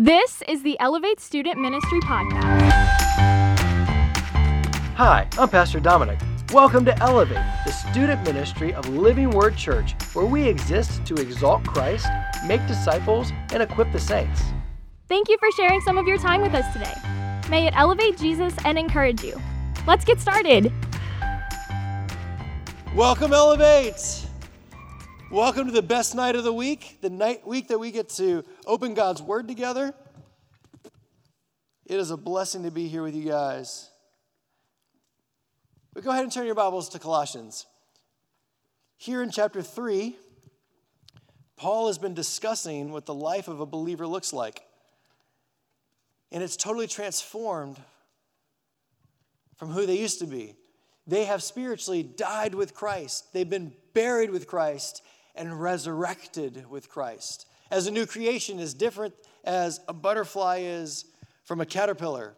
This is the Elevate Student Ministry Podcast. Hi, I'm Pastor Dominic. Welcome to Elevate, the student ministry of Living Word Church, where we exist to exalt Christ, make disciples, and equip the saints. Thank you for sharing some of your time with us today. May it elevate Jesus and encourage you. Let's get started. Welcome, Elevate. Welcome to the best night of the week, the night week that we get to open God's Word together. It is a blessing to be here with you guys. But go ahead and turn your Bibles to Colossians. Here in chapter 3, Paul has been discussing what the life of a believer looks like. And it's totally transformed from who they used to be. They have spiritually died with Christ, they've been buried with Christ, and resurrected with Christ. As a new creation is different as a butterfly is from a caterpillar.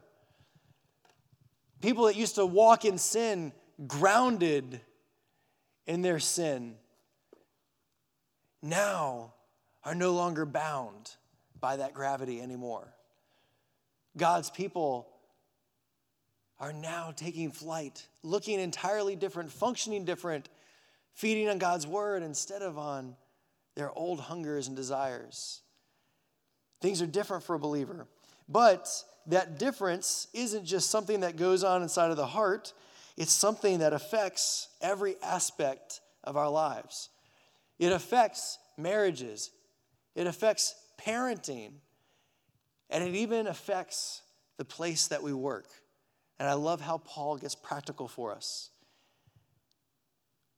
People that used to walk in sin, grounded in their sin, now are no longer bound by that gravity anymore. God's people are now taking flight, looking entirely different, functioning different, feeding on God's word instead of on their old hungers and desires. Things are different for a believer. But that difference isn't just something that goes on inside of the heart, it's something that affects every aspect of our lives. It affects marriages, it affects parenting, and it even affects the place that we work. And I love how Paul gets practical for us.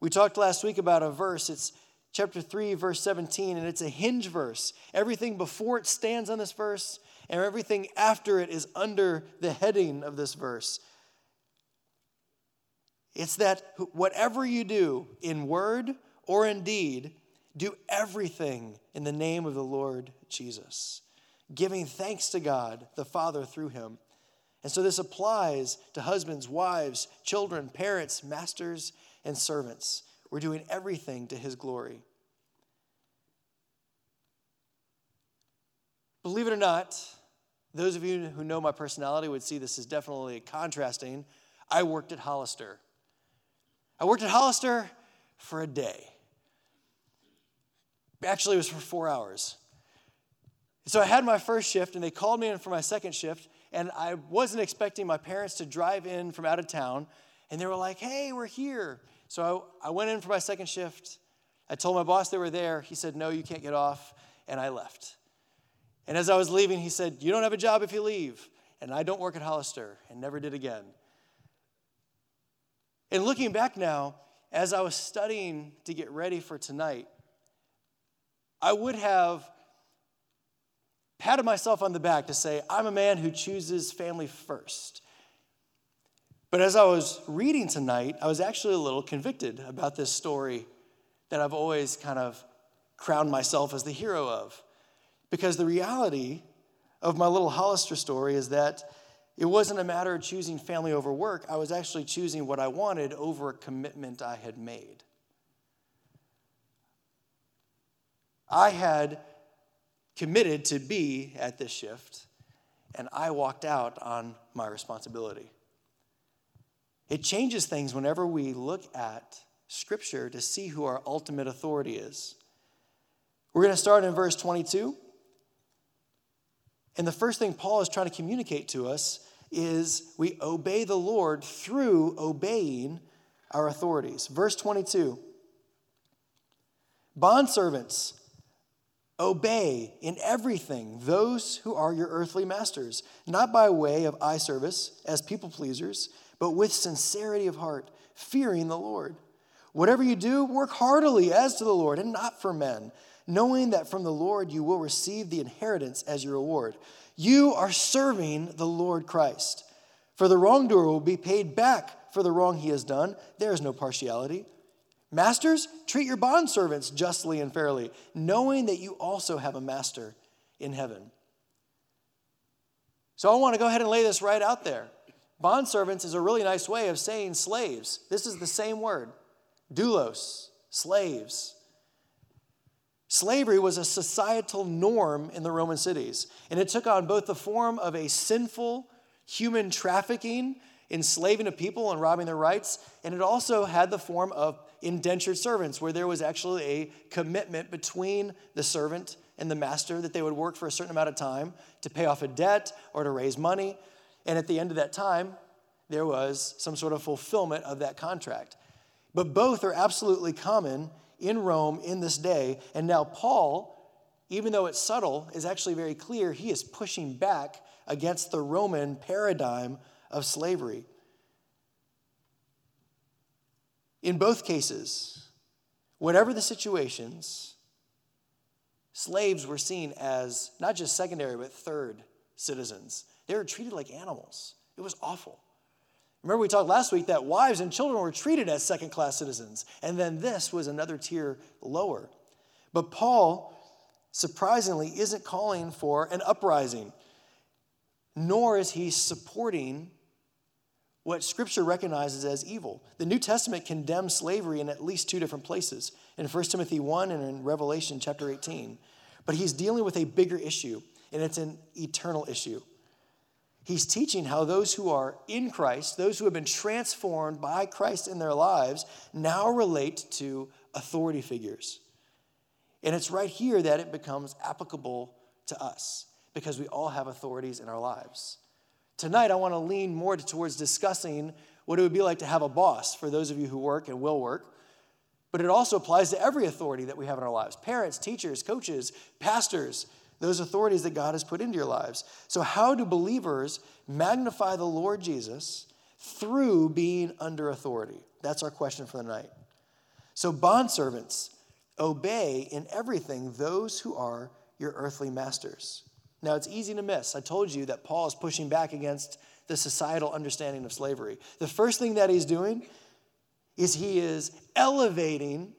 We talked last week about a verse. It's chapter 3, verse 17, and it's a hinge verse. Everything before it stands on this verse, and everything after it is under the heading of this verse. It's that whatever you do in word or in deed, do everything in the name of the Lord Jesus, giving thanks to God the Father through him. And so this applies to husbands, wives, children, parents, masters, and servants. We're doing everything to his glory. Believe it or not, those of you who know my personality would see this as definitely contrasting. I worked at Hollister. I worked at Hollister for a day. Actually, it was for four hours. So I had my first shift, and they called me in for my second shift, and I wasn't expecting my parents to drive in from out of town, and they were like, hey, we're here. So I, I went in for my second shift. I told my boss they were there. He said, No, you can't get off. And I left. And as I was leaving, he said, You don't have a job if you leave. And I don't work at Hollister and never did again. And looking back now, as I was studying to get ready for tonight, I would have patted myself on the back to say, I'm a man who chooses family first. But as I was reading tonight, I was actually a little convicted about this story that I've always kind of crowned myself as the hero of. Because the reality of my little Hollister story is that it wasn't a matter of choosing family over work. I was actually choosing what I wanted over a commitment I had made. I had committed to be at this shift, and I walked out on my responsibility. It changes things whenever we look at Scripture to see who our ultimate authority is. We're going to start in verse 22. And the first thing Paul is trying to communicate to us is we obey the Lord through obeying our authorities. Verse 22 Bondservants, obey in everything those who are your earthly masters, not by way of eye service as people pleasers but with sincerity of heart, fearing the Lord. Whatever you do, work heartily as to the Lord and not for men, knowing that from the Lord you will receive the inheritance as your reward. You are serving the Lord Christ. For the wrongdoer will be paid back for the wrong he has done. There is no partiality. Masters, treat your bondservants justly and fairly, knowing that you also have a master in heaven. So I want to go ahead and lay this right out there. Bondservants is a really nice way of saying slaves. This is the same word doulos, slaves. Slavery was a societal norm in the Roman cities, and it took on both the form of a sinful human trafficking, enslaving of people and robbing their rights, and it also had the form of indentured servants, where there was actually a commitment between the servant and the master that they would work for a certain amount of time to pay off a debt or to raise money. And at the end of that time, there was some sort of fulfillment of that contract. But both are absolutely common in Rome in this day. And now, Paul, even though it's subtle, is actually very clear. He is pushing back against the Roman paradigm of slavery. In both cases, whatever the situations, slaves were seen as not just secondary, but third citizens. They were treated like animals. It was awful. Remember, we talked last week that wives and children were treated as second class citizens, and then this was another tier lower. But Paul, surprisingly, isn't calling for an uprising, nor is he supporting what Scripture recognizes as evil. The New Testament condemns slavery in at least two different places in 1 Timothy 1 and in Revelation chapter 18. But he's dealing with a bigger issue, and it's an eternal issue. He's teaching how those who are in Christ, those who have been transformed by Christ in their lives, now relate to authority figures. And it's right here that it becomes applicable to us because we all have authorities in our lives. Tonight, I want to lean more towards discussing what it would be like to have a boss for those of you who work and will work. But it also applies to every authority that we have in our lives parents, teachers, coaches, pastors, those authorities that God has put into your lives. So, how do believers magnify the Lord Jesus through being under authority? That's our question for the night. So, bondservants, obey in everything those who are your earthly masters. Now, it's easy to miss. I told you that Paul is pushing back against the societal understanding of slavery. The first thing that he's doing is he is elevating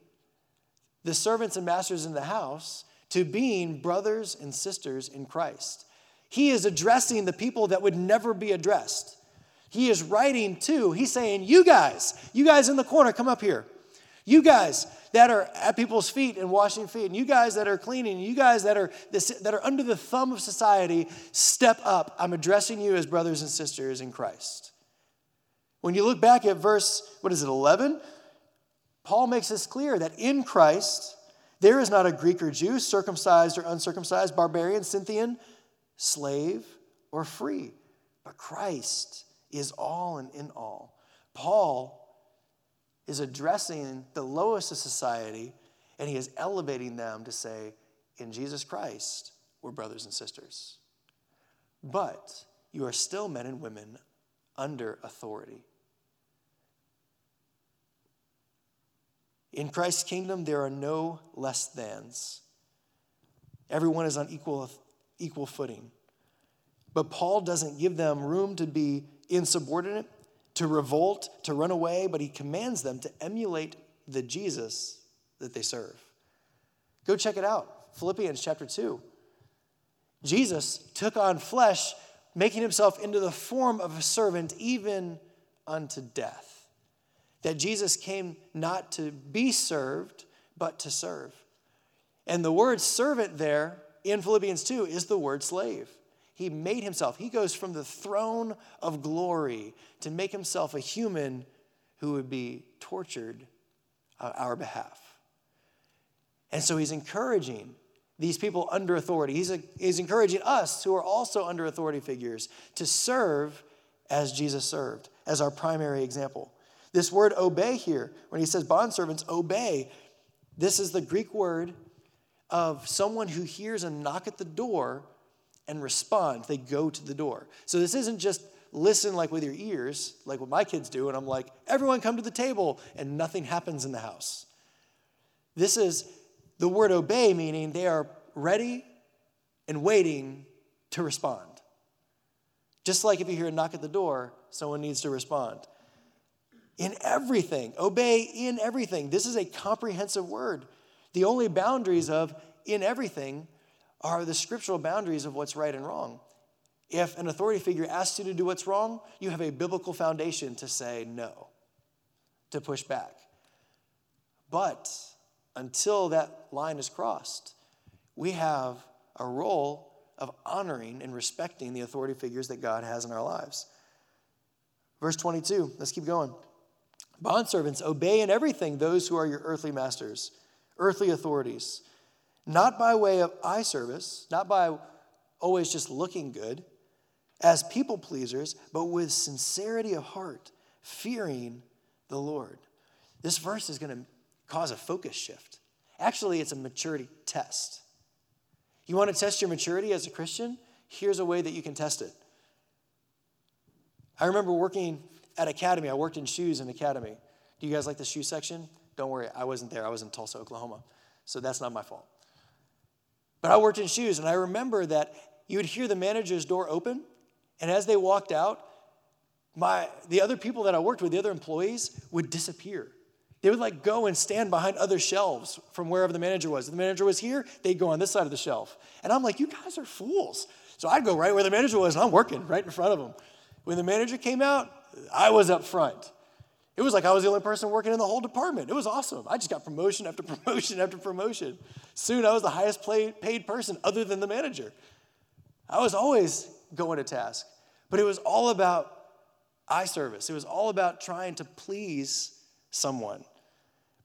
the servants and masters in the house to being brothers and sisters in Christ. He is addressing the people that would never be addressed. He is writing to, he's saying, You guys, you guys in the corner, come up here. You guys that are at people's feet and washing feet, and you guys that are cleaning, you guys that are, that are under the thumb of society, step up. I'm addressing you as brothers and sisters in Christ. When you look back at verse, what is it, 11? Paul makes this clear that in Christ, there is not a Greek or Jew, circumcised or uncircumcised, barbarian, Scythian, slave or free, but Christ is all and in all. Paul is addressing the lowest of society and he is elevating them to say, in Jesus Christ, we're brothers and sisters. But you are still men and women under authority. In Christ's kingdom, there are no less thans. Everyone is on equal, equal footing. But Paul doesn't give them room to be insubordinate, to revolt, to run away, but he commands them to emulate the Jesus that they serve. Go check it out. Philippians chapter 2. Jesus took on flesh, making himself into the form of a servant, even unto death that Jesus came not to be served, but to serve. And the word servant there in Philippians 2 is the word slave. He made himself, he goes from the throne of glory to make himself a human who would be tortured on our behalf. And so he's encouraging these people under authority. He's, a, he's encouraging us who are also under authority figures to serve as Jesus served, as our primary example. This word obey here, when he says bondservants, obey, this is the Greek word of someone who hears a knock at the door and respond. They go to the door. So this isn't just listen like with your ears, like what my kids do, and I'm like, everyone come to the table, and nothing happens in the house. This is the word obey, meaning they are ready and waiting to respond. Just like if you hear a knock at the door, someone needs to respond in everything. Obey in everything. This is a comprehensive word. The only boundaries of in everything are the scriptural boundaries of what's right and wrong. If an authority figure asks you to do what's wrong, you have a biblical foundation to say no, to push back. But until that line is crossed, we have a role of honoring and respecting the authority figures that God has in our lives. Verse 22, let's keep going. Bondservants, obey in everything those who are your earthly masters, earthly authorities, not by way of eye service, not by always just looking good, as people pleasers, but with sincerity of heart, fearing the Lord. This verse is going to cause a focus shift. Actually, it's a maturity test. You want to test your maturity as a Christian? Here's a way that you can test it. I remember working at Academy. I worked in shoes in Academy. Do you guys like the shoe section? Don't worry, I wasn't there. I was in Tulsa, Oklahoma. So that's not my fault. But I worked in shoes, and I remember that you would hear the manager's door open, and as they walked out, my, the other people that I worked with, the other employees, would disappear. They would like go and stand behind other shelves from wherever the manager was. If the manager was here, they'd go on this side of the shelf. And I'm like, you guys are fools. So I'd go right where the manager was, and I'm working right in front of him. When the manager came out, I was up front. It was like I was the only person working in the whole department. It was awesome. I just got promotion after promotion after promotion. Soon I was the highest paid person other than the manager. I was always going to task, but it was all about eye service. It was all about trying to please someone.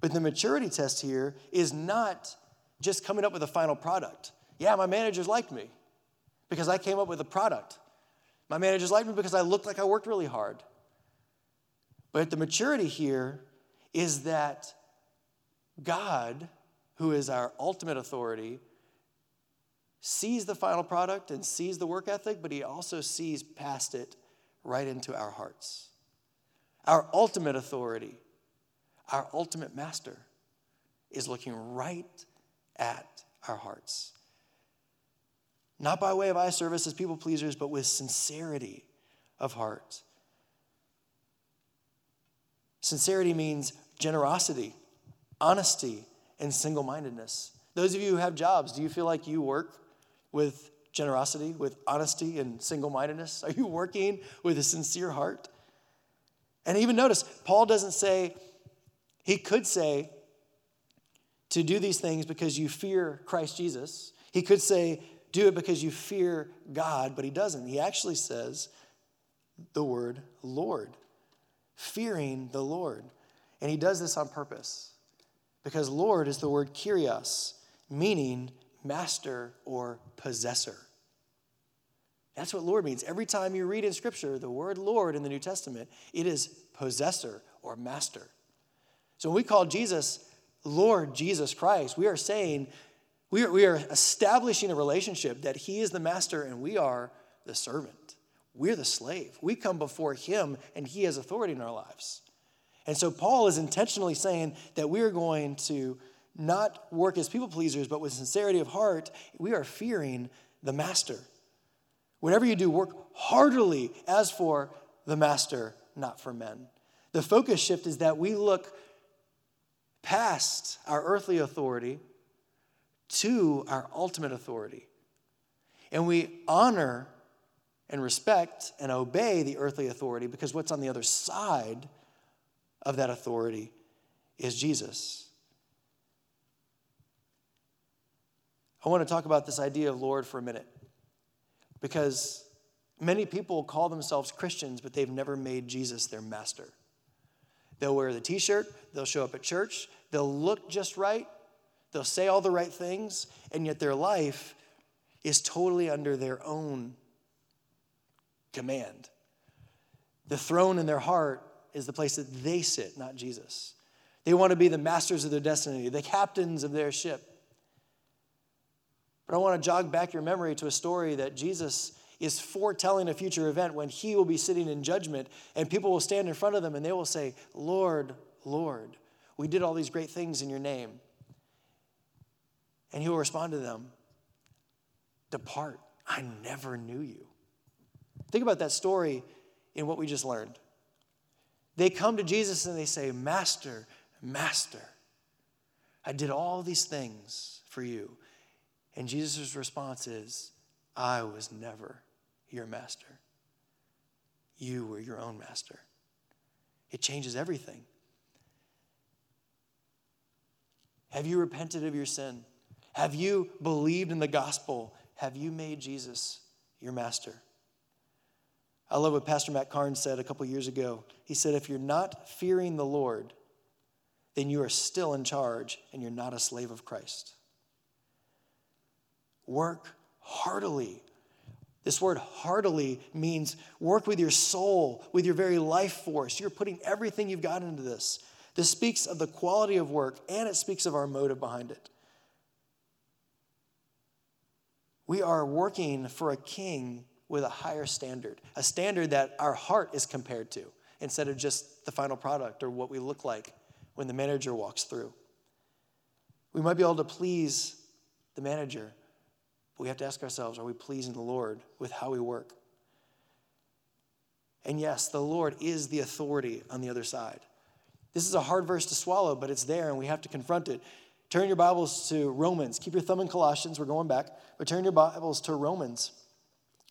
But the maturity test here is not just coming up with a final product. Yeah, my managers liked me because I came up with a product. My managers liked me because I looked like I worked really hard. But the maturity here is that God, who is our ultimate authority, sees the final product and sees the work ethic, but he also sees past it right into our hearts. Our ultimate authority our ultimate master is looking right at our hearts. Not by way of eye service as people pleasers, but with sincerity of heart. Sincerity means generosity, honesty, and single mindedness. Those of you who have jobs, do you feel like you work with generosity, with honesty, and single mindedness? Are you working with a sincere heart? And even notice, Paul doesn't say, he could say to do these things because you fear Christ Jesus. He could say, do it because you fear God, but he doesn't. He actually says the word Lord, fearing the Lord. And he does this on purpose because Lord is the word kyrios, meaning master or possessor. That's what Lord means. Every time you read in Scripture the word Lord in the New Testament, it is possessor or master. So when we call Jesus Lord Jesus Christ, we are saying, we are, we are establishing a relationship that He is the master and we are the servant. We're the slave. We come before Him and He has authority in our lives. And so Paul is intentionally saying that we are going to not work as people pleasers, but with sincerity of heart, we are fearing the master. Whatever you do, work heartily as for the master, not for men. The focus shift is that we look past our earthly authority to our ultimate authority. And we honor and respect and obey the earthly authority because what's on the other side of that authority is Jesus. I want to talk about this idea of Lord for a minute because many people call themselves Christians, but they've never made Jesus their master. They'll wear the t shirt, they'll show up at church, They'll look just right, they'll say all the right things, and yet their life is totally under their own command. The throne in their heart is the place that they sit, not Jesus. They want to be the masters of their destiny, the captains of their ship. But I want to jog back your memory to a story that Jesus is foretelling a future event when he will be sitting in judgment and people will stand in front of them and they will say, Lord, Lord, we did all these great things in your name. And he will respond to them Depart, I never knew you. Think about that story in what we just learned. They come to Jesus and they say, Master, Master, I did all these things for you. And Jesus' response is, I was never your master. You were your own master. It changes everything. Have you repented of your sin? Have you believed in the gospel? Have you made Jesus your master? I love what Pastor Matt Carnes said a couple years ago. He said, If you're not fearing the Lord, then you are still in charge and you're not a slave of Christ. Work heartily. This word heartily means work with your soul, with your very life force. You're putting everything you've got into this. This speaks of the quality of work and it speaks of our motive behind it. We are working for a king with a higher standard, a standard that our heart is compared to instead of just the final product or what we look like when the manager walks through. We might be able to please the manager, but we have to ask ourselves are we pleasing the Lord with how we work? And yes, the Lord is the authority on the other side. This is a hard verse to swallow, but it's there and we have to confront it. Turn your Bibles to Romans. Keep your thumb in Colossians. We're going back. But turn your Bibles to Romans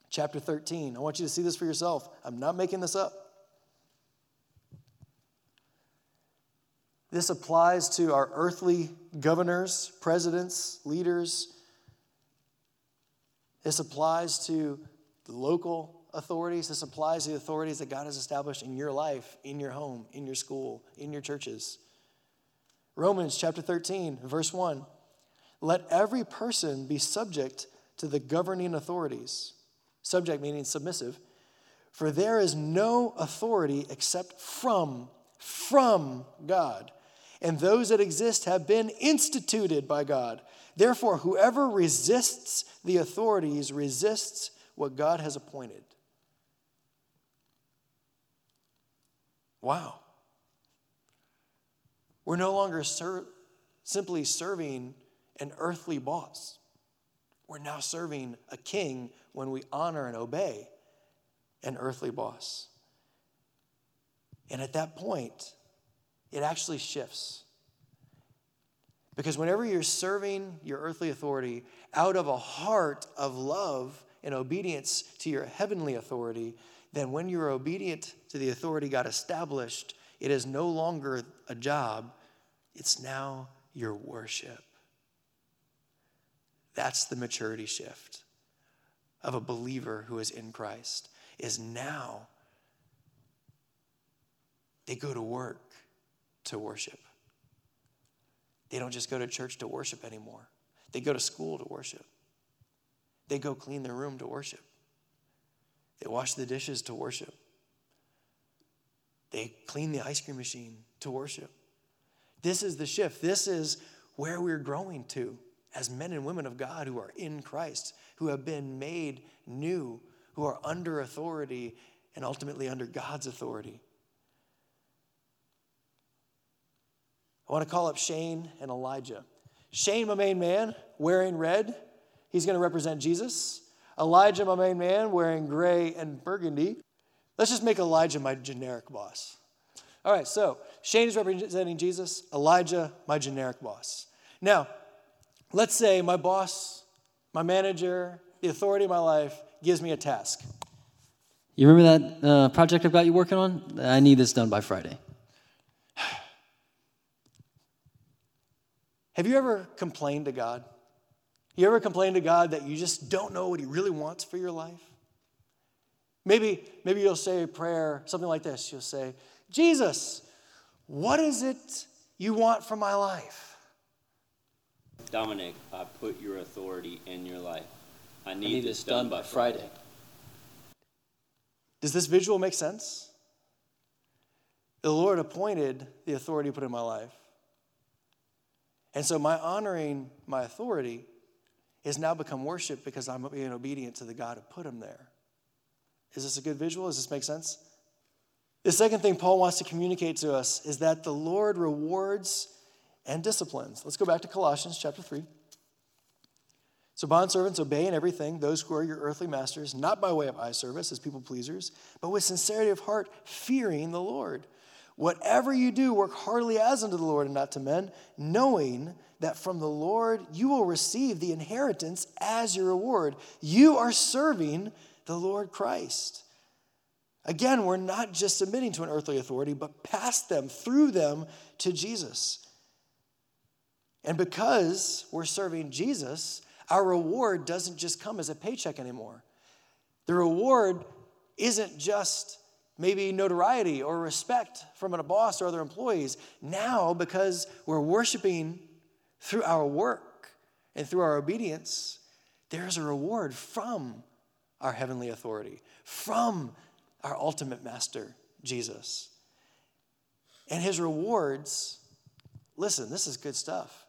chapter 13. I want you to see this for yourself. I'm not making this up. This applies to our earthly governors, presidents, leaders. This applies to local authorities. This applies to the authorities that God has established in your life, in your home, in your school, in your churches. Romans chapter 13, verse 1. Let every person be subject to the governing authorities. Subject meaning submissive. For there is no authority except from, from God. And those that exist have been instituted by God. Therefore, whoever resists the authorities resists what God has appointed. Wow. We're no longer ser- simply serving an earthly boss. We're now serving a king when we honor and obey an earthly boss. And at that point, it actually shifts. Because whenever you're serving your earthly authority out of a heart of love and obedience to your heavenly authority, then when you're obedient to the authority God established, it is no longer a job, it's now your worship. That's the maturity shift of a believer who is in Christ is now they go to work to worship. They don't just go to church to worship anymore. They go to school to worship. They go clean their room to worship. They wash the dishes to worship. They clean the ice cream machine to worship. This is the shift. This is where we're growing to as men and women of God who are in Christ, who have been made new, who are under authority and ultimately under God's authority. I want to call up Shane and Elijah. Shane, my main man, wearing red, he's going to represent Jesus. Elijah, my main man, wearing gray and burgundy. Let's just make Elijah my generic boss. All right, so Shane is representing Jesus, Elijah, my generic boss. Now, let's say my boss, my manager, the authority of my life gives me a task. You remember that uh, project I've got you working on? I need this done by Friday. Have you ever complained to God? You ever complained to God that you just don't know what He really wants for your life? Maybe, maybe you'll say a prayer, something like this. You'll say, Jesus, what is it you want for my life? Dominic, I put your authority in your life. I need, I need this this done by Friday. Does this visual make sense? The Lord appointed the authority put in my life. And so my honoring my authority has now become worship because I'm being obedient to the God who put him there. Is this a good visual? Does this make sense? The second thing Paul wants to communicate to us is that the Lord rewards and disciplines. Let's go back to Colossians chapter 3. So, bondservants, obey in everything those who are your earthly masters, not by way of eye service as people pleasers, but with sincerity of heart, fearing the Lord. Whatever you do, work heartily as unto the Lord and not to men, knowing that from the Lord you will receive the inheritance as your reward. You are serving the Lord Christ. Again, we're not just submitting to an earthly authority, but past them, through them to Jesus. And because we're serving Jesus, our reward doesn't just come as a paycheck anymore. The reward isn't just maybe notoriety or respect from a boss or other employees. Now, because we're worshiping through our work and through our obedience, there's a reward from our heavenly authority, from our ultimate master, Jesus. And his rewards, listen, this is good stuff.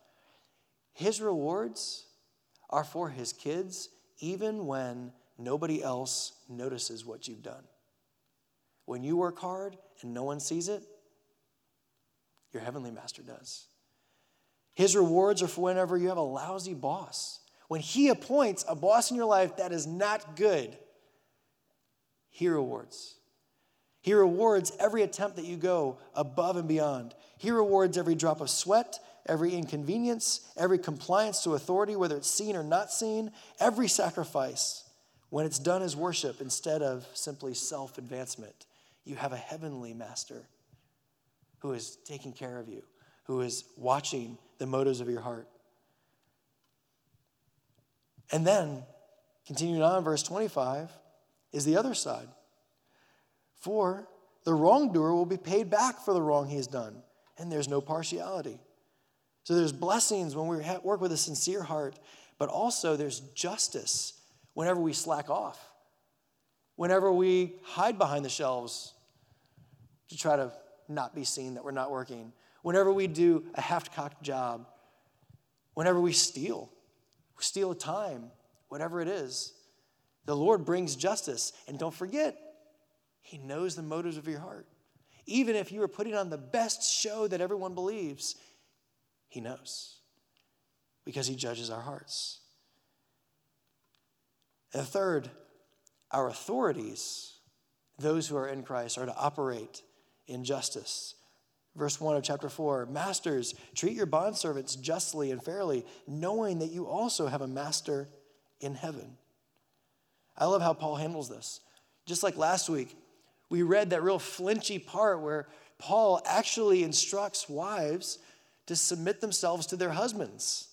His rewards are for his kids, even when nobody else notices what you've done. When you work hard and no one sees it, your heavenly master does. His rewards are for whenever you have a lousy boss. When he appoints a boss in your life that is not good, he rewards. He rewards every attempt that you go above and beyond. He rewards every drop of sweat, every inconvenience, every compliance to authority, whether it's seen or not seen, every sacrifice when it's done as worship instead of simply self advancement. You have a heavenly master who is taking care of you, who is watching the motives of your heart. And then, continuing on, verse 25 is the other side. For the wrongdoer will be paid back for the wrong he has done, and there's no partiality. So there's blessings when we work with a sincere heart, but also there's justice whenever we slack off, whenever we hide behind the shelves to try to not be seen that we're not working, whenever we do a half cocked job, whenever we steal, steal time, whatever it is. The Lord brings justice. And don't forget, He knows the motives of your heart. Even if you are putting on the best show that everyone believes, He knows because He judges our hearts. And third, our authorities, those who are in Christ, are to operate in justice. Verse 1 of chapter 4 Masters, treat your bondservants justly and fairly, knowing that you also have a master in heaven. I love how Paul handles this. Just like last week, we read that real flinchy part where Paul actually instructs wives to submit themselves to their husbands.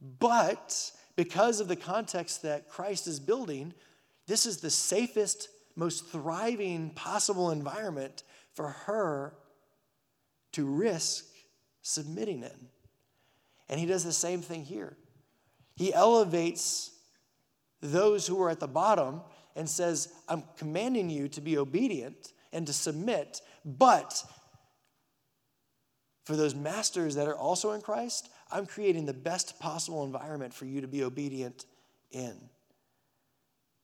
But because of the context that Christ is building, this is the safest, most thriving possible environment for her to risk submitting in. And he does the same thing here. He elevates those who are at the bottom and says, I'm commanding you to be obedient and to submit, but for those masters that are also in Christ, I'm creating the best possible environment for you to be obedient in.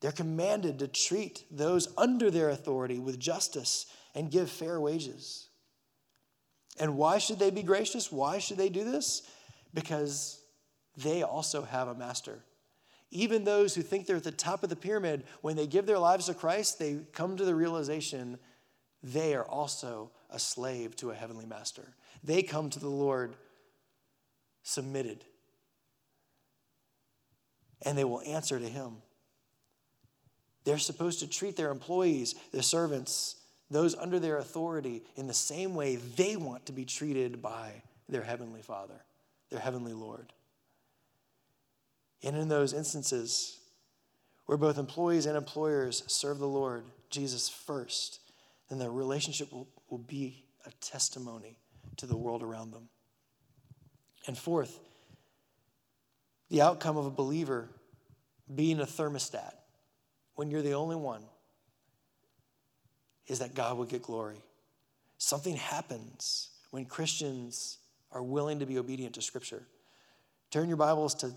They're commanded to treat those under their authority with justice and give fair wages. And why should they be gracious? Why should they do this? Because they also have a master. Even those who think they're at the top of the pyramid, when they give their lives to Christ, they come to the realization they are also a slave to a heavenly master. They come to the Lord submitted, and they will answer to Him. They're supposed to treat their employees, their servants, those under their authority in the same way they want to be treated by their Heavenly Father, their Heavenly Lord. And in those instances where both employees and employers serve the Lord, Jesus first, then the relationship will, will be a testimony to the world around them. And fourth, the outcome of a believer being a thermostat when you're the only one is that God will get glory. Something happens when Christians are willing to be obedient to Scripture. Turn your Bibles to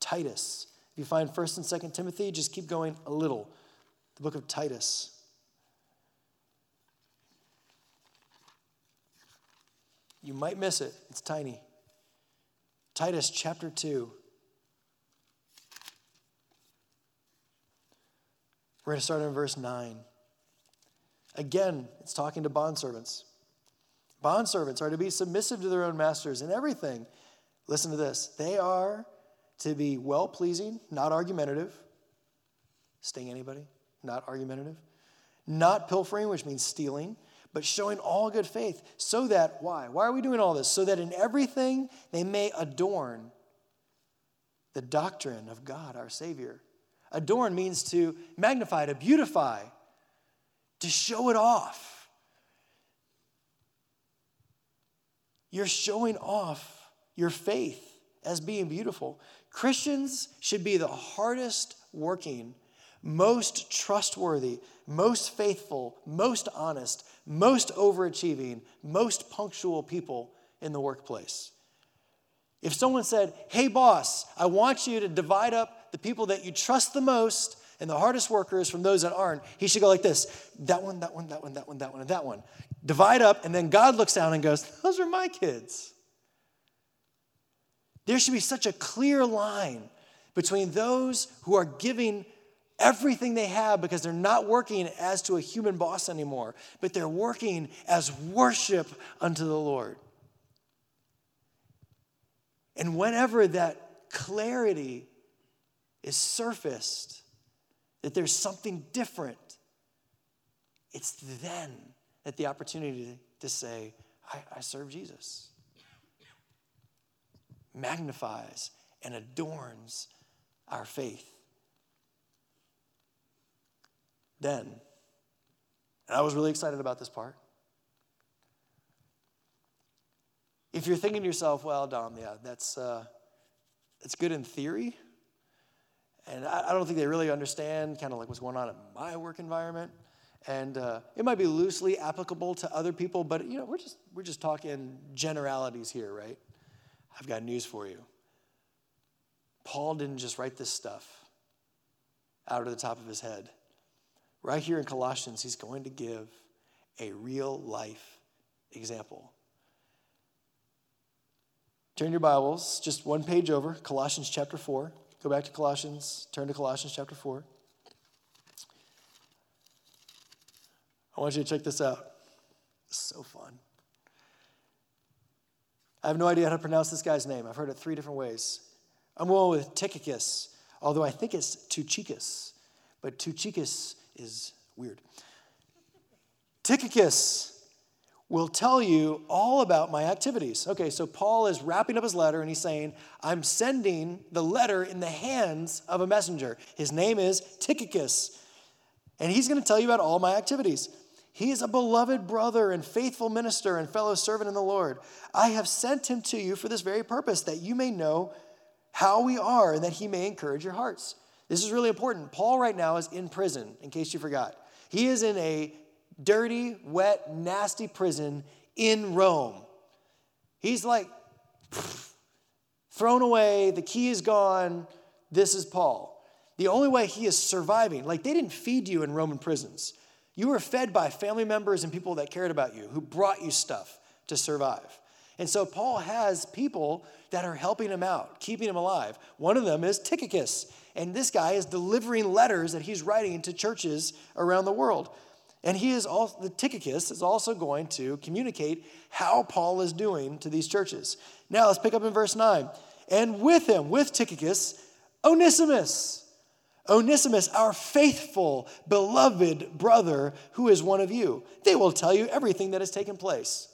Titus. If you find 1st and 2nd Timothy, just keep going a little. The book of Titus. You might miss it, it's tiny. Titus chapter 2. We're going to start in verse 9. Again, it's talking to bondservants. Bondservants are to be submissive to their own masters in everything. Listen to this. They are to be well pleasing, not argumentative. Sting anybody? Not argumentative. Not pilfering, which means stealing, but showing all good faith, so that, why? Why are we doing all this? So that in everything they may adorn the doctrine of God, our Savior. Adorn means to magnify, to beautify, to show it off. You're showing off your faith as being beautiful. Christians should be the hardest working, most trustworthy, most faithful, most honest, most overachieving, most punctual people in the workplace. If someone said, Hey, boss, I want you to divide up the people that you trust the most and the hardest workers from those that aren't, he should go like this that one, that one, that one, that one, that one, and that one. Divide up, and then God looks down and goes, Those are my kids. There should be such a clear line between those who are giving everything they have because they're not working as to a human boss anymore, but they're working as worship unto the Lord. And whenever that clarity is surfaced, that there's something different, it's then that the opportunity to say, I, I serve Jesus magnifies and adorns our faith. Then, and I was really excited about this part. If you're thinking to yourself, well, Dom, yeah, that's, uh, that's good in theory, and I, I don't think they really understand kind of like what's going on in my work environment. And uh, it might be loosely applicable to other people, but you know, we're just we're just talking generalities here, right? I've got news for you. Paul didn't just write this stuff out of the top of his head. Right here in Colossians, he's going to give a real life example. Turn your Bibles just one page over, Colossians chapter 4. Go back to Colossians, turn to Colossians chapter 4. I want you to check this out. It's so fun. I have no idea how to pronounce this guy's name. I've heard it three different ways. I'm going with Tychicus, although I think it's Tuchicus, but Tuchicus is weird. Tychicus will tell you all about my activities. Okay, so Paul is wrapping up his letter and he's saying, I'm sending the letter in the hands of a messenger. His name is Tychicus, and he's going to tell you about all my activities. He is a beloved brother and faithful minister and fellow servant in the Lord. I have sent him to you for this very purpose, that you may know how we are and that he may encourage your hearts. This is really important. Paul, right now, is in prison, in case you forgot. He is in a dirty, wet, nasty prison in Rome. He's like thrown away, the key is gone. This is Paul. The only way he is surviving, like they didn't feed you in Roman prisons. You were fed by family members and people that cared about you, who brought you stuff to survive. And so Paul has people that are helping him out, keeping him alive. One of them is Tychicus. And this guy is delivering letters that he's writing to churches around the world. And he is also, the Tychicus is also going to communicate how Paul is doing to these churches. Now let's pick up in verse 9. And with him, with Tychicus, Onesimus Onesimus, our faithful, beloved brother, who is one of you. They will tell you everything that has taken place.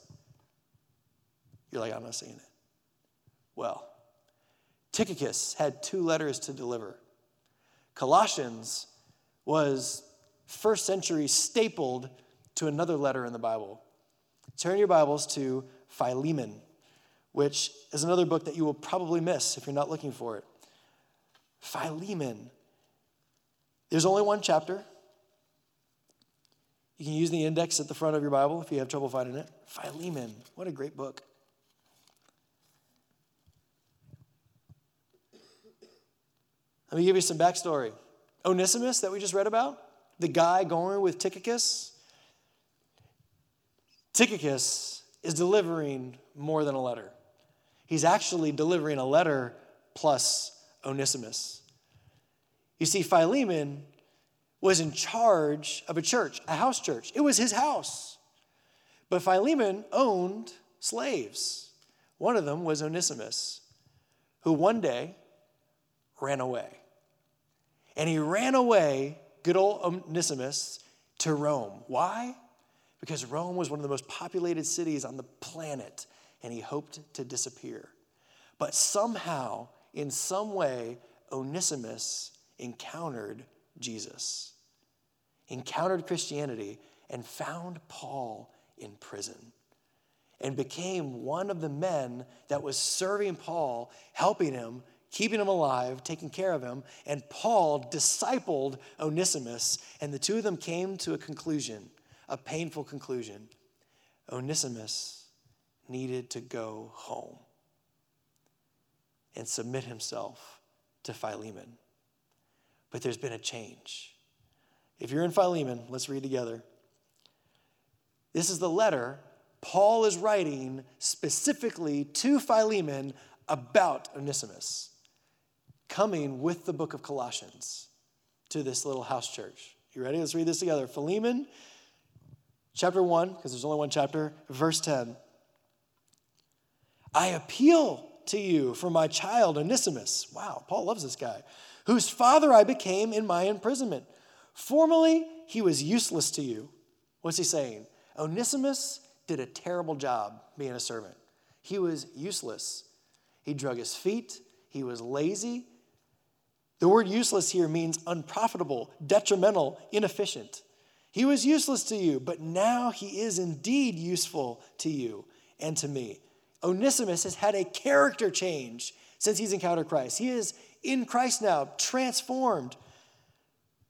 You're like, I'm not seeing it. Well, Tychicus had two letters to deliver. Colossians was first century stapled to another letter in the Bible. Turn your Bibles to Philemon, which is another book that you will probably miss if you're not looking for it. Philemon there's only one chapter. You can use the index at the front of your Bible if you have trouble finding it. Philemon, what a great book. Let me give you some backstory. Onesimus, that we just read about, the guy going with Tychicus, Tychicus is delivering more than a letter. He's actually delivering a letter plus Onesimus. You see, Philemon was in charge of a church, a house church. It was his house. But Philemon owned slaves. One of them was Onesimus, who one day ran away. And he ran away, good old Onesimus, to Rome. Why? because Rome was one of the most populated cities on the planet, and he hoped to disappear. But somehow, in some way, Onesimus encountered Jesus, encountered Christianity, and found Paul in prison and became one of the men that was serving Paul, helping him, keeping him alive, taking care of him. And Paul discipled Onesimus, and the two of them came to a conclusion, a painful conclusion. Onesimus needed to go home and submit himself to Philemon. But there's been a change. If you're in Philemon, let's read together. This is the letter Paul is writing specifically to Philemon about Onesimus, coming with the book of Colossians to this little house church. You ready? Let's read this together. Philemon, chapter 1, because there's only one chapter, verse 10. I appeal to you for my child Onesimus. Wow, Paul loves this guy, whose father I became in my imprisonment. Formerly, he was useless to you. What's he saying? Onesimus did a terrible job being a servant. He was useless. He drug his feet, he was lazy. The word useless here means unprofitable, detrimental, inefficient. He was useless to you, but now he is indeed useful to you and to me. Onesimus has had a character change since he's encountered Christ. He is in Christ now, transformed.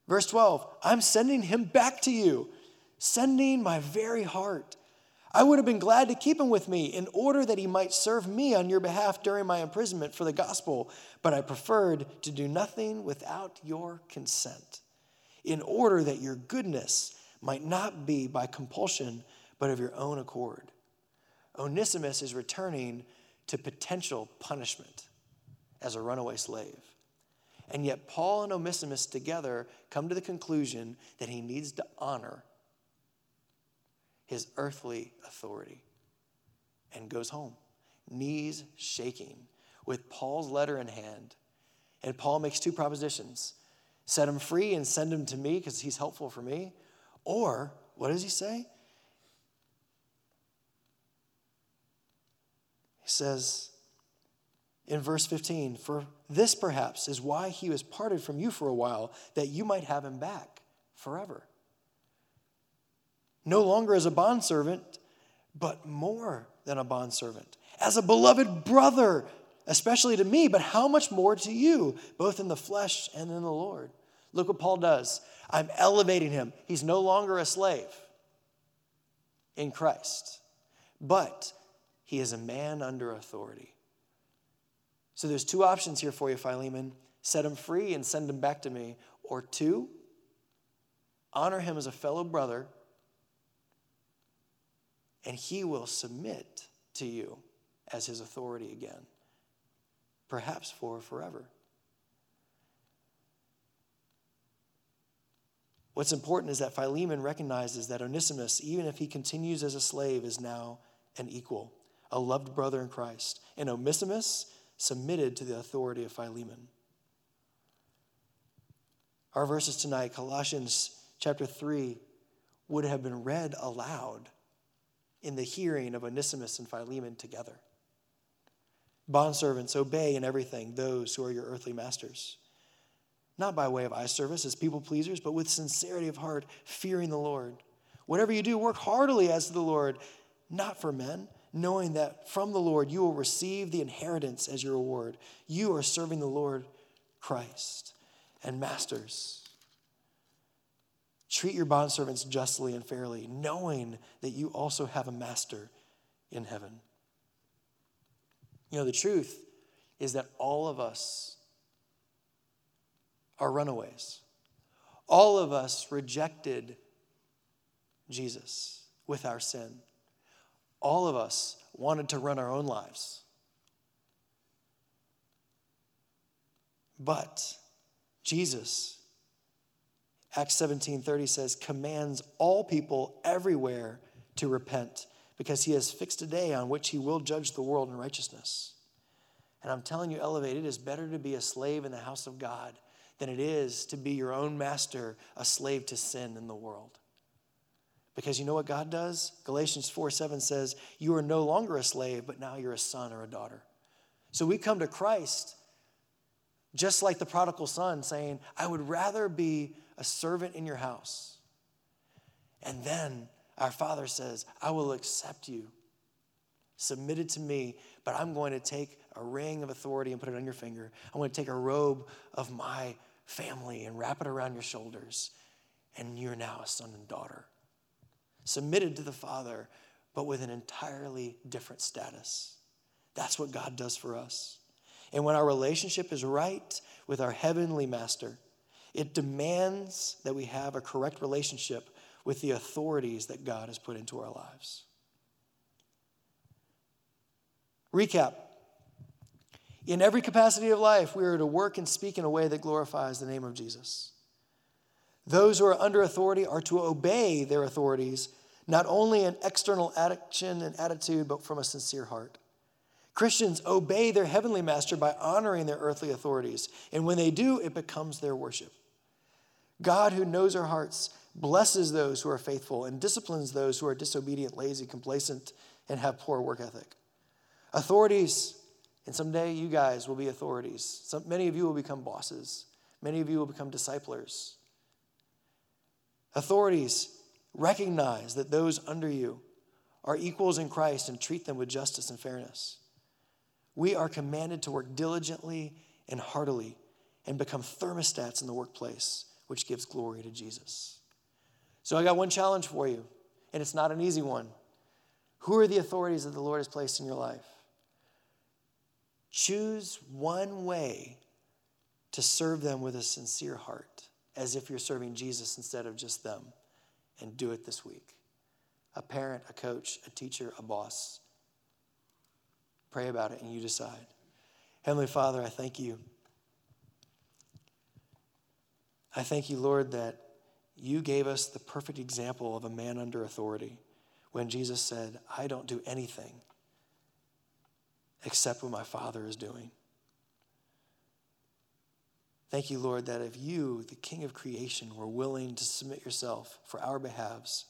Verse 12, I'm sending him back to you, sending my very heart. I would have been glad to keep him with me in order that he might serve me on your behalf during my imprisonment for the gospel, but I preferred to do nothing without your consent, in order that your goodness might not be by compulsion, but of your own accord. Onesimus is returning to potential punishment as a runaway slave. And yet, Paul and Onesimus together come to the conclusion that he needs to honor his earthly authority and goes home, knees shaking, with Paul's letter in hand. And Paul makes two propositions set him free and send him to me because he's helpful for me. Or, what does he say? He says in verse 15, For this perhaps is why he was parted from you for a while, that you might have him back forever. No longer as a bondservant, but more than a bondservant, as a beloved brother, especially to me, but how much more to you, both in the flesh and in the Lord. Look what Paul does. I'm elevating him. He's no longer a slave in Christ, but he is a man under authority. So there's two options here for you, Philemon set him free and send him back to me. Or two, honor him as a fellow brother, and he will submit to you as his authority again, perhaps for forever. What's important is that Philemon recognizes that Onesimus, even if he continues as a slave, is now an equal a loved brother in Christ. And Onesimus submitted to the authority of Philemon. Our verses tonight, Colossians chapter 3, would have been read aloud in the hearing of Onesimus and Philemon together. Bondservants, obey in everything those who are your earthly masters, not by way of eye service as people pleasers, but with sincerity of heart, fearing the Lord. Whatever you do, work heartily as to the Lord, not for men knowing that from the Lord you will receive the inheritance as your reward. You are serving the Lord Christ. And masters, treat your bondservants justly and fairly, knowing that you also have a master in heaven. You know, the truth is that all of us are runaways. All of us rejected Jesus with our sin all of us wanted to run our own lives. But Jesus, Acts 17:30 says, commands all people everywhere to repent because he has fixed a day on which he will judge the world in righteousness. And I'm telling you, Elevate, it is better to be a slave in the house of God than it is to be your own master, a slave to sin in the world. Because you know what God does? Galatians 4 7 says, You are no longer a slave, but now you're a son or a daughter. So we come to Christ just like the prodigal son, saying, I would rather be a servant in your house. And then our Father says, I will accept you, submitted to me, but I'm going to take a ring of authority and put it on your finger. I'm going to take a robe of my family and wrap it around your shoulders. And you're now a son and daughter, submitted to the Father, but with an entirely different status. That's what God does for us. And when our relationship is right with our heavenly master, it demands that we have a correct relationship with the authorities that God has put into our lives. Recap. In every capacity of life, we are to work and speak in a way that glorifies the name of Jesus. Those who are under authority are to obey their authorities, not only in external action and attitude, but from a sincere heart. Christians obey their heavenly master by honoring their earthly authorities, and when they do, it becomes their worship. God, who knows our hearts, blesses those who are faithful and disciplines those who are disobedient, lazy, complacent, and have poor work ethic. Authorities, and someday you guys will be authorities. Some, many of you will become bosses, many of you will become disciplers. Authorities recognize that those under you are equals in Christ and treat them with justice and fairness. We are commanded to work diligently and heartily and become thermostats in the workplace, which gives glory to Jesus. So I got one challenge for you, and it's not an easy one. Who are the authorities that the Lord has placed in your life? Choose one way to serve them with a sincere heart, as if you're serving Jesus instead of just them, and do it this week. A parent, a coach, a teacher, a boss. Pray about it and you decide. Heavenly Father, I thank you. I thank you, Lord, that you gave us the perfect example of a man under authority when Jesus said, I don't do anything except what my Father is doing. Thank you, Lord, that if you, the King of creation, were willing to submit yourself for our behalves,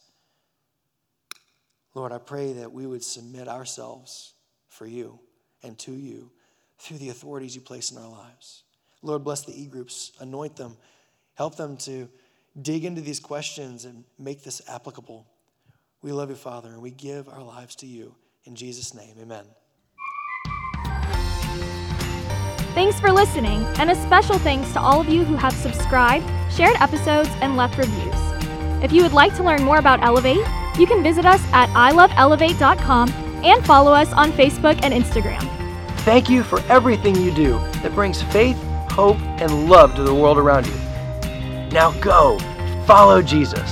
Lord, I pray that we would submit ourselves for you and to you through the authorities you place in our lives. Lord, bless the e groups, anoint them, help them to dig into these questions and make this applicable. We love you, Father, and we give our lives to you. In Jesus' name, amen. Thanks for listening, and a special thanks to all of you who have subscribed, shared episodes, and left reviews. If you would like to learn more about Elevate, you can visit us at iloveelevate.com and follow us on Facebook and Instagram. Thank you for everything you do that brings faith, hope, and love to the world around you. Now go, follow Jesus.